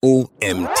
OMT.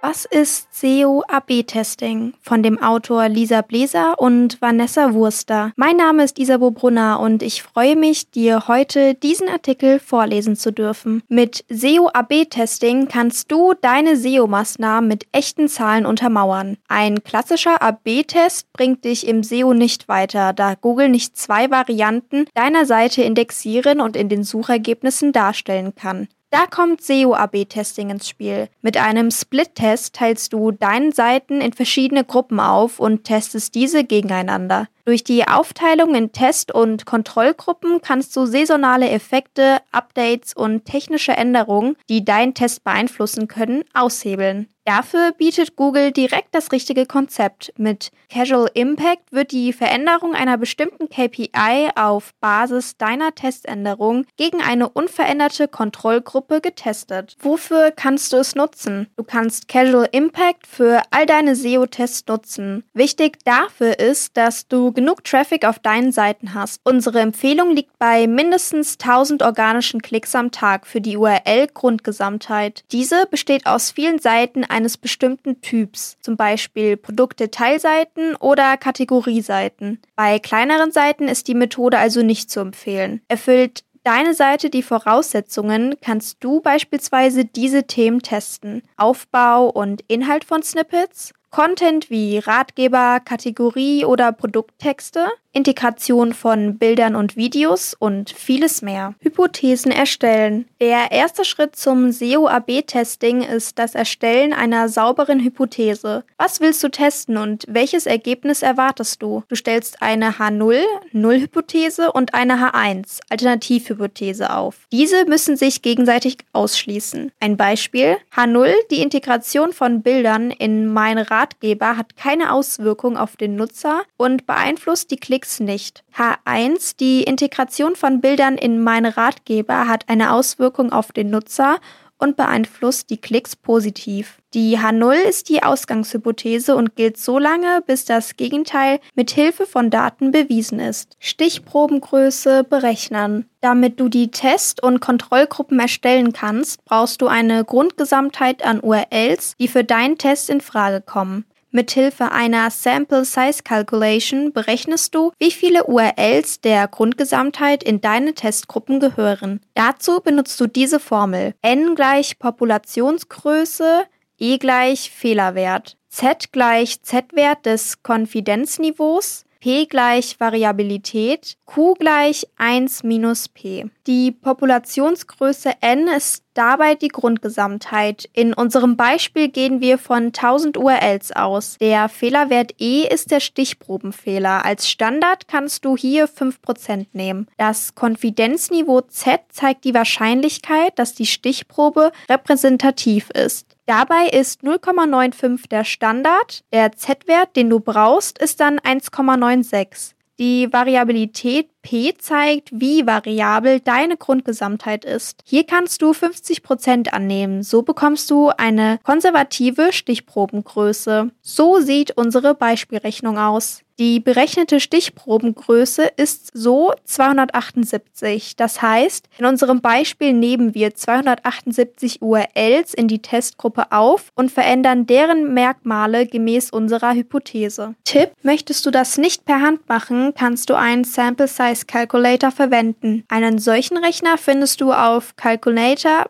Was ist SEO-AB-Testing? Von dem Autor Lisa Bläser und Vanessa Wurster. Mein Name ist Isabo Brunner und ich freue mich, dir heute diesen Artikel vorlesen zu dürfen. Mit SEO-AB-Testing kannst du deine SEO-Maßnahmen mit echten Zahlen untermauern. Ein klassischer AB-Test bringt dich im SEO nicht weiter, da Google nicht zwei Varianten deiner Seite indexieren und in den Suchergebnissen darstellen kann. Da kommt SEO-AB-Testing ins Spiel. Mit einem Split-Test teilst du deine Seiten in verschiedene Gruppen auf und testest diese gegeneinander. Durch die Aufteilung in Test- und Kontrollgruppen kannst du saisonale Effekte, Updates und technische Änderungen, die deinen Test beeinflussen können, aushebeln. Dafür bietet Google direkt das richtige Konzept. Mit Casual Impact wird die Veränderung einer bestimmten KPI auf Basis deiner Teständerung gegen eine unveränderte Kontrollgruppe getestet. Wofür kannst du es nutzen? Du kannst Casual Impact für all deine SEO-Tests nutzen. Wichtig dafür ist, dass du genug Traffic auf deinen Seiten hast. Unsere Empfehlung liegt bei mindestens 1000 organischen Klicks am Tag für die URL-Grundgesamtheit. Diese besteht aus vielen Seiten eines bestimmten Typs, zum Beispiel Produktdetailseiten oder Kategorieseiten. Bei kleineren Seiten ist die Methode also nicht zu empfehlen. Erfüllt deine Seite die Voraussetzungen, kannst du beispielsweise diese Themen testen. Aufbau und Inhalt von Snippets, Content wie Ratgeber, Kategorie oder Produkttexte, Integration von Bildern und Videos und vieles mehr. Hypothesen erstellen. Der erste Schritt zum SEO-AB-Testing ist das Erstellen einer sauberen Hypothese. Was willst du testen und welches Ergebnis erwartest du? Du stellst eine H0, Null-Hypothese und eine H1, Alternativhypothese auf. Diese müssen sich gegenseitig ausschließen. Ein Beispiel. H0, die Integration von Bildern in mein Ratgeber hat keine Auswirkung auf den Nutzer und beeinflusst die Klick Klicks nicht. H1, die Integration von Bildern in meine Ratgeber hat eine Auswirkung auf den Nutzer und beeinflusst die Klicks positiv. Die H0 ist die Ausgangshypothese und gilt so lange, bis das Gegenteil mit Hilfe von Daten bewiesen ist. Stichprobengröße berechnen. Damit du die Test- und Kontrollgruppen erstellen kannst, brauchst du eine Grundgesamtheit an URLs, die für deinen Test in Frage kommen. Mithilfe einer Sample Size Calculation berechnest du, wie viele URLs der Grundgesamtheit in deine Testgruppen gehören. Dazu benutzt du diese Formel. n gleich Populationsgröße, e gleich Fehlerwert, z gleich z-Wert des Konfidenzniveaus, P gleich Variabilität, Q gleich 1 minus P. Die Populationsgröße n ist dabei die Grundgesamtheit. In unserem Beispiel gehen wir von 1000 URLs aus. Der Fehlerwert E ist der Stichprobenfehler. Als Standard kannst du hier 5% nehmen. Das Konfidenzniveau Z zeigt die Wahrscheinlichkeit, dass die Stichprobe repräsentativ ist. Dabei ist 0,95 der Standard. Der Z-Wert, den du brauchst, ist dann 1,96. Die Variabilität P zeigt, wie variabel deine Grundgesamtheit ist. Hier kannst du 50% annehmen. So bekommst du eine konservative Stichprobengröße. So sieht unsere Beispielrechnung aus. Die berechnete Stichprobengröße ist so 278. Das heißt, in unserem Beispiel nehmen wir 278 URLs in die Testgruppe auf und verändern deren Merkmale gemäß unserer Hypothese. Tipp, möchtest du das nicht per Hand machen, kannst du einen Sample Size Calculator verwenden. Einen solchen Rechner findest du auf calculator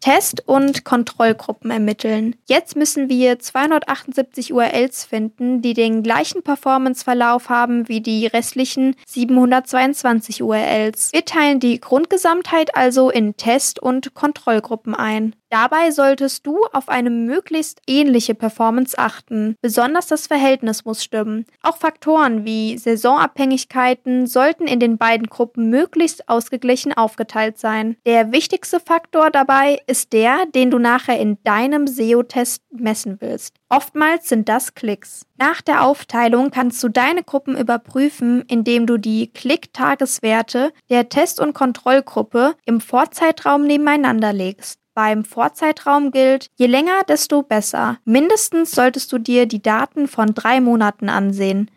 Test- und Kontrollgruppen ermitteln. Jetzt müssen wir 278 URLs finden, die den gleichen Performance-Verlauf haben wie die restlichen 722 URLs. Wir teilen die Grundgesamtheit also in Test- und Kontrollgruppen ein. Dabei solltest du auf eine möglichst ähnliche Performance achten. Besonders das Verhältnis muss stimmen. Auch Faktoren wie Saisonabhängigkeiten sollten in den beiden Gruppen möglichst ausgeglichen aufgeteilt sein. Der wichtigste Faktor dabei ist der, den du nachher in deinem SEO-Test messen willst. Oftmals sind das Klicks. Nach der Aufteilung kannst du deine Gruppen überprüfen, indem du die Klick-Tageswerte der Test- und Kontrollgruppe im Vorzeitraum nebeneinander legst. Beim Vorzeitraum gilt, je länger, desto besser. Mindestens solltest du dir die Daten von drei Monaten ansehen.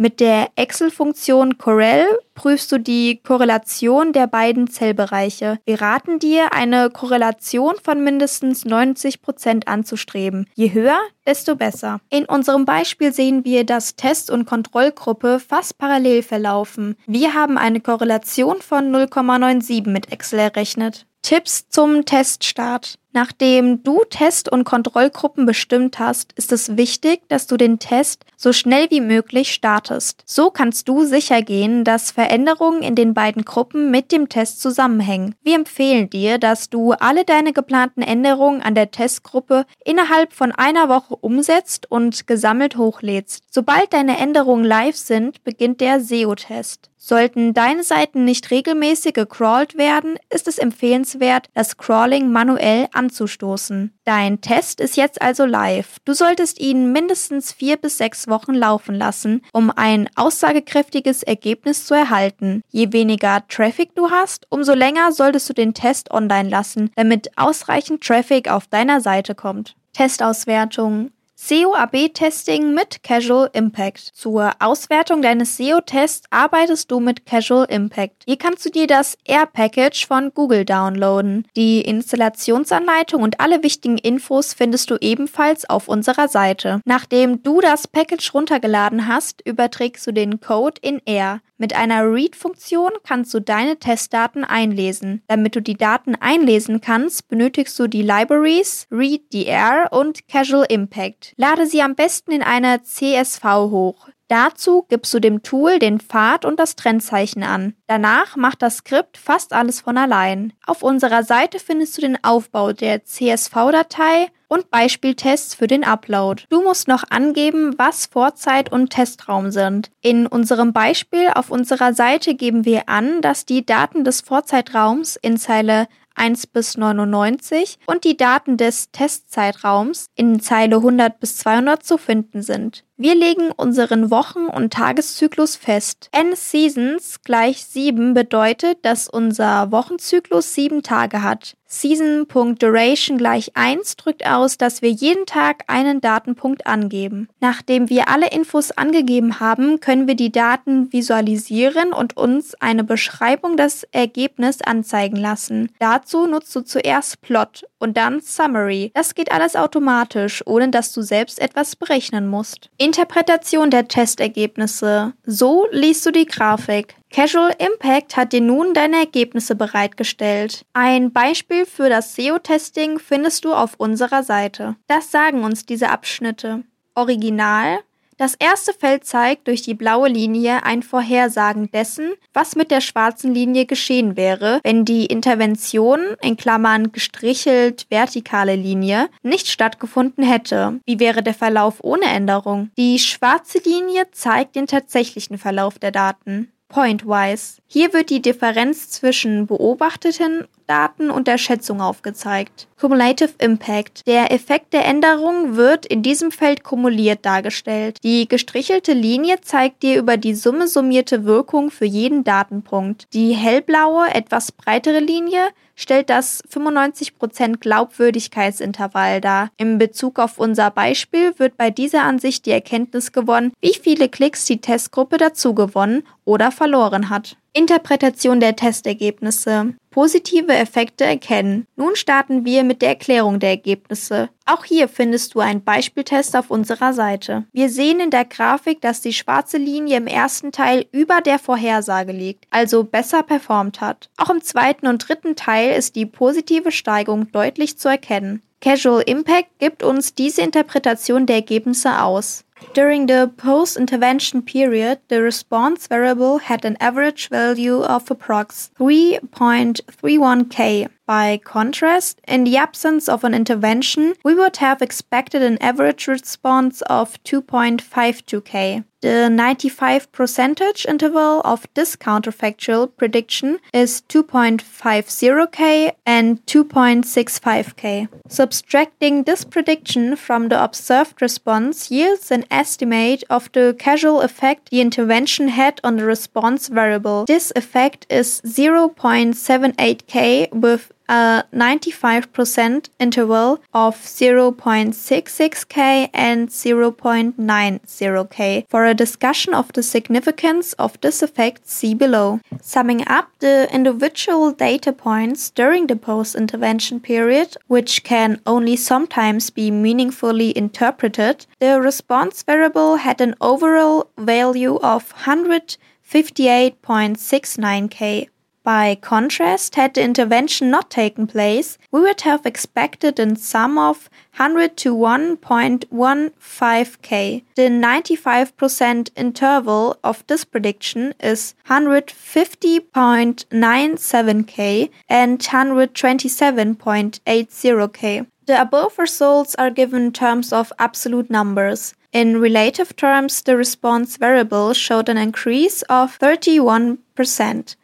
Mit der Excel-Funktion Corel prüfst du die Korrelation der beiden Zellbereiche. Wir raten dir, eine Korrelation von mindestens 90 Prozent anzustreben. Je höher, desto besser. In unserem Beispiel sehen wir, dass Test- und Kontrollgruppe fast parallel verlaufen. Wir haben eine Korrelation von 0,97 mit Excel errechnet. Tipps zum Teststart. Nachdem du Test- und Kontrollgruppen bestimmt hast, ist es wichtig, dass du den Test so schnell wie möglich startest. So kannst du sicher gehen, dass Veränderungen in den beiden Gruppen mit dem Test zusammenhängen. Wir empfehlen dir, dass du alle deine geplanten Änderungen an der Testgruppe innerhalb von einer Woche umsetzt und gesammelt hochlädst. Sobald deine Änderungen live sind, beginnt der SEO-Test. Sollten deine Seiten nicht regelmäßig gecrawlt werden, ist es empfehlenswert, das Crawling manuell anzustoßen. Dein Test ist jetzt also live. Du solltest ihn mindestens vier bis sechs Wochen laufen lassen, um ein aussagekräftiges Ergebnis zu erhalten. Je weniger Traffic du hast, umso länger solltest du den Test online lassen, damit ausreichend Traffic auf deiner Seite kommt. Testauswertung SEO-AB-Testing mit Casual Impact. Zur Auswertung deines SEO-Tests arbeitest du mit Casual Impact. Hier kannst du dir das Air-Package von Google downloaden. Die Installationsanleitung und alle wichtigen Infos findest du ebenfalls auf unserer Seite. Nachdem du das Package runtergeladen hast, überträgst du den Code in Air. Mit einer Read-Funktion kannst du deine Testdaten einlesen. Damit du die Daten einlesen kannst, benötigst du die Libraries ReadDR und Casual Impact. Lade sie am besten in einer CSV hoch. Dazu gibst du dem Tool den Pfad und das Trennzeichen an. Danach macht das Skript fast alles von allein. Auf unserer Seite findest du den Aufbau der CSV-Datei und Beispieltests für den Upload. Du musst noch angeben, was Vorzeit und Testraum sind. In unserem Beispiel auf unserer Seite geben wir an, dass die Daten des Vorzeitraums in Zeile 1 bis 99 und die Daten des Testzeitraums in Zeile 100 bis 200 zu finden sind. Wir legen unseren Wochen- und Tageszyklus fest. N Seasons gleich 7 bedeutet, dass unser Wochenzyklus 7 Tage hat. Season.duration gleich 1 drückt aus, dass wir jeden Tag einen Datenpunkt angeben. Nachdem wir alle Infos angegeben haben, können wir die Daten visualisieren und uns eine Beschreibung des Ergebnisses anzeigen lassen. Dazu nutzt du zuerst Plot und dann Summary. Das geht alles automatisch, ohne dass du selbst etwas berechnen musst. Interpretation der Testergebnisse. So liest du die Grafik. Casual Impact hat dir nun deine Ergebnisse bereitgestellt. Ein Beispiel für das SEO-Testing findest du auf unserer Seite. Das sagen uns diese Abschnitte. Original, das erste Feld zeigt durch die blaue Linie ein Vorhersagen dessen, was mit der schwarzen Linie geschehen wäre, wenn die Intervention in Klammern gestrichelt vertikale Linie nicht stattgefunden hätte. Wie wäre der Verlauf ohne Änderung? Die schwarze Linie zeigt den tatsächlichen Verlauf der Daten. Pointwise. Hier wird die Differenz zwischen beobachteten Daten und der Schätzung aufgezeigt. Cumulative Impact. Der Effekt der Änderung wird in diesem Feld kumuliert dargestellt. Die gestrichelte Linie zeigt dir über die Summe summierte Wirkung für jeden Datenpunkt. Die hellblaue, etwas breitere Linie stellt das 95% Glaubwürdigkeitsintervall dar. In Bezug auf unser Beispiel wird bei dieser Ansicht die Erkenntnis gewonnen, wie viele Klicks die Testgruppe dazu gewonnen oder verloren hat. Interpretation der Testergebnisse. Positive Effekte erkennen. Nun starten wir mit der Erklärung der Ergebnisse. Auch hier findest du einen Beispieltest auf unserer Seite. Wir sehen in der Grafik, dass die schwarze Linie im ersten Teil über der Vorhersage liegt, also besser performt hat. Auch im zweiten und dritten Teil ist die positive Steigung deutlich zu erkennen. Casual Impact gibt uns diese Interpretation der Ergebnisse aus. During the post-intervention period, the response variable had an average value of approx 3.31k. By contrast, in the absence of an intervention, we would have expected an average response of 2.52k. The 95 percentage interval of this counterfactual prediction is 2.50k and 2.65k. Subtracting this prediction from the observed response yields an estimate of the causal effect the intervention had on the response variable. This effect is 0.78k with a 95% interval of 0.66k and 0.90k. For a discussion of the significance of this effect, see below. Summing up the individual data points during the post-intervention period, which can only sometimes be meaningfully interpreted, the response variable had an overall value of 158.69k by contrast, had the intervention not taken place, we would have expected a sum of 100 to 1.15k. The 95% interval of this prediction is 150.97k and 127.80k. The above results are given in terms of absolute numbers. In relative terms, the response variable showed an increase of 31%.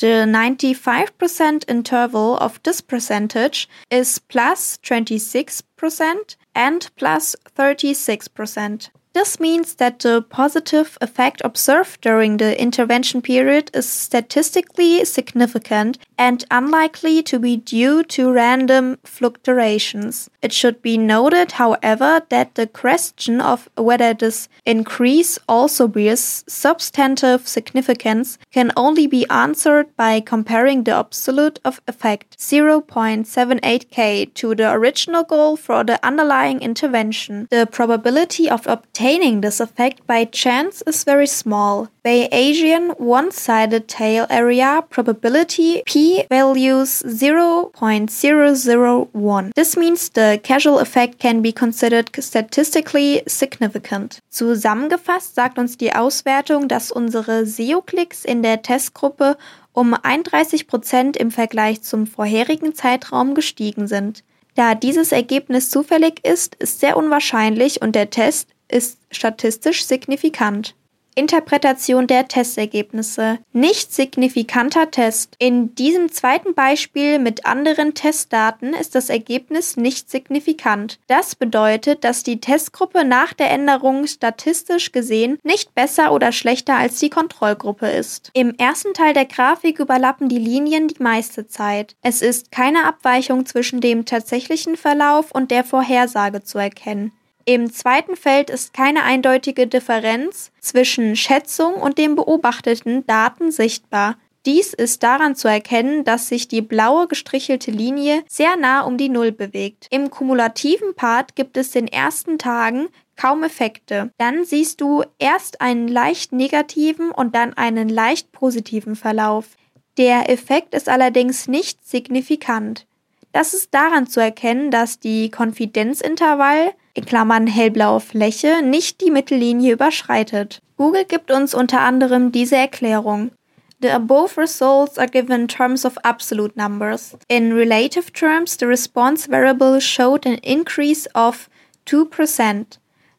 The 95% interval of this percentage is plus 26% and plus 36%. This means that the positive effect observed during the intervention period is statistically significant and unlikely to be due to random fluctuations. It should be noted, however, that the question of whether this increase also bears substantive significance can only be answered by comparing the absolute of effect 0.78k to the original goal for the underlying intervention. The probability of obtaining obtaining this effect by chance is very small. Bayesian one-sided tail area probability p values 0.001. This means the causal effect can be considered statistically significant. Zusammengefasst sagt uns die Auswertung, dass unsere SEO-Klicks in der Testgruppe um 31 Prozent im Vergleich zum vorherigen Zeitraum gestiegen sind. Da dieses Ergebnis zufällig ist, ist sehr unwahrscheinlich und der Test ist statistisch signifikant. Interpretation der Testergebnisse. Nicht signifikanter Test. In diesem zweiten Beispiel mit anderen Testdaten ist das Ergebnis nicht signifikant. Das bedeutet, dass die Testgruppe nach der Änderung statistisch gesehen nicht besser oder schlechter als die Kontrollgruppe ist. Im ersten Teil der Grafik überlappen die Linien die meiste Zeit. Es ist keine Abweichung zwischen dem tatsächlichen Verlauf und der Vorhersage zu erkennen. Im zweiten Feld ist keine eindeutige Differenz zwischen Schätzung und den beobachteten Daten sichtbar. Dies ist daran zu erkennen, dass sich die blaue gestrichelte Linie sehr nah um die Null bewegt. Im kumulativen Part gibt es den ersten Tagen kaum Effekte. Dann siehst du erst einen leicht negativen und dann einen leicht positiven Verlauf. Der Effekt ist allerdings nicht signifikant. Das ist daran zu erkennen, dass die Konfidenzintervall in Klammern hellblaue Fläche nicht die Mittellinie überschreitet. Google gibt uns unter anderem diese Erklärung. The above results are given in terms of absolute numbers. In relative terms, the response variable showed an increase of 2%.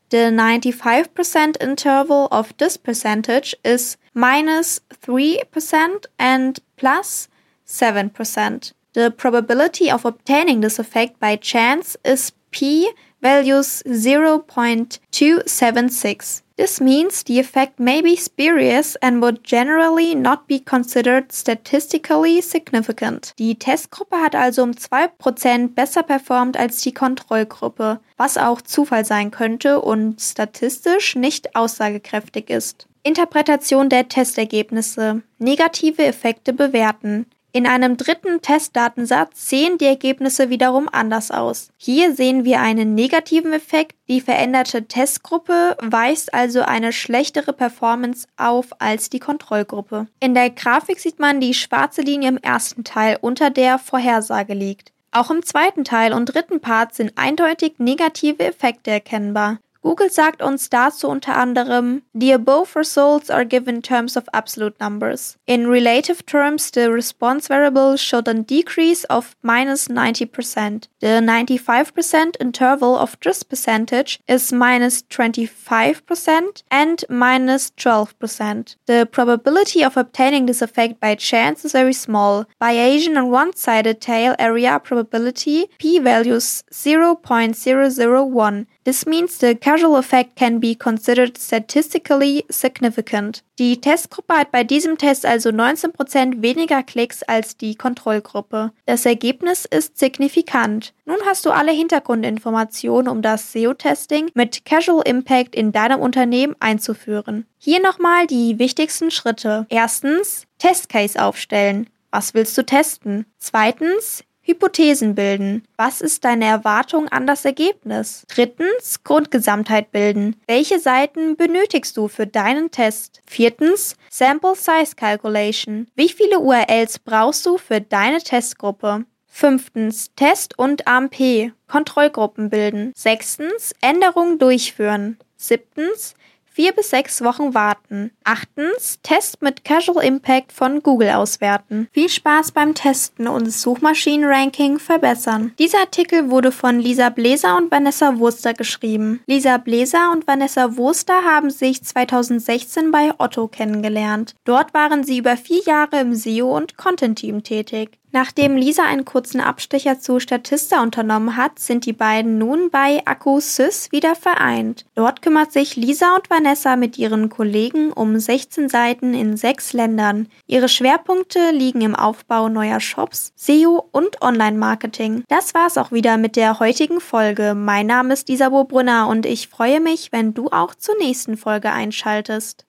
The 95% interval of this percentage is minus 3% and plus 7%. The probability of obtaining this effect by chance is p values 0.276. This means the effect may be spurious and would generally not be considered statistically significant. Die Testgruppe hat also um 2% besser performt als die Kontrollgruppe, was auch Zufall sein könnte und statistisch nicht aussagekräftig ist. Interpretation der Testergebnisse. Negative Effekte bewerten. In einem dritten Testdatensatz sehen die Ergebnisse wiederum anders aus. Hier sehen wir einen negativen Effekt. Die veränderte Testgruppe weist also eine schlechtere Performance auf als die Kontrollgruppe. In der Grafik sieht man die schwarze Linie im ersten Teil unter der Vorhersage liegt. Auch im zweiten Teil und dritten Part sind eindeutig negative Effekte erkennbar. Google sagt uns dazu unter anderem, the above results are given in terms of absolute numbers. In relative terms, the response variable showed a decrease of minus 90%. The 95% interval of this percentage is minus 25% and minus 12%. The probability of obtaining this effect by chance is very small. Bayesian and one-sided tail area probability p-values 0.001. This means the causal effect can be considered statistically significant. Die Testgruppe hat bei diesem Test also 19% weniger Klicks als die Kontrollgruppe. Das Ergebnis ist signifikant. Nun hast du alle Hintergrundinformationen, um das SEO-Testing mit Casual Impact in deinem Unternehmen einzuführen. Hier nochmal die wichtigsten Schritte. Erstens, Testcase aufstellen. Was willst du testen? Zweitens, Hypothesen bilden. Was ist deine Erwartung an das Ergebnis? Drittens, Grundgesamtheit bilden. Welche Seiten benötigst du für deinen Test? Viertens, Sample Size Calculation. Wie viele URLs brauchst du für deine Testgruppe? Fünftens, Test und AMP. Kontrollgruppen bilden. Sechstens, Änderungen durchführen. Siebtens, vier bis sechs Wochen warten. Achtens, Test mit Casual Impact von Google auswerten. Viel Spaß beim Testen und Suchmaschinenranking verbessern. Dieser Artikel wurde von Lisa Bläser und Vanessa Wurster geschrieben. Lisa Bläser und Vanessa Wurster haben sich 2016 bei Otto kennengelernt. Dort waren sie über vier Jahre im SEO und Content Team tätig. Nachdem Lisa einen kurzen Abstecher zu Statista unternommen hat, sind die beiden nun bei AccuSys wieder vereint. Dort kümmert sich Lisa und Vanessa mit ihren Kollegen um 16 Seiten in sechs Ländern. Ihre Schwerpunkte liegen im Aufbau neuer Shops, SEO und Online-Marketing. Das war's auch wieder mit der heutigen Folge. Mein Name ist Isabel Brunner und ich freue mich, wenn du auch zur nächsten Folge einschaltest.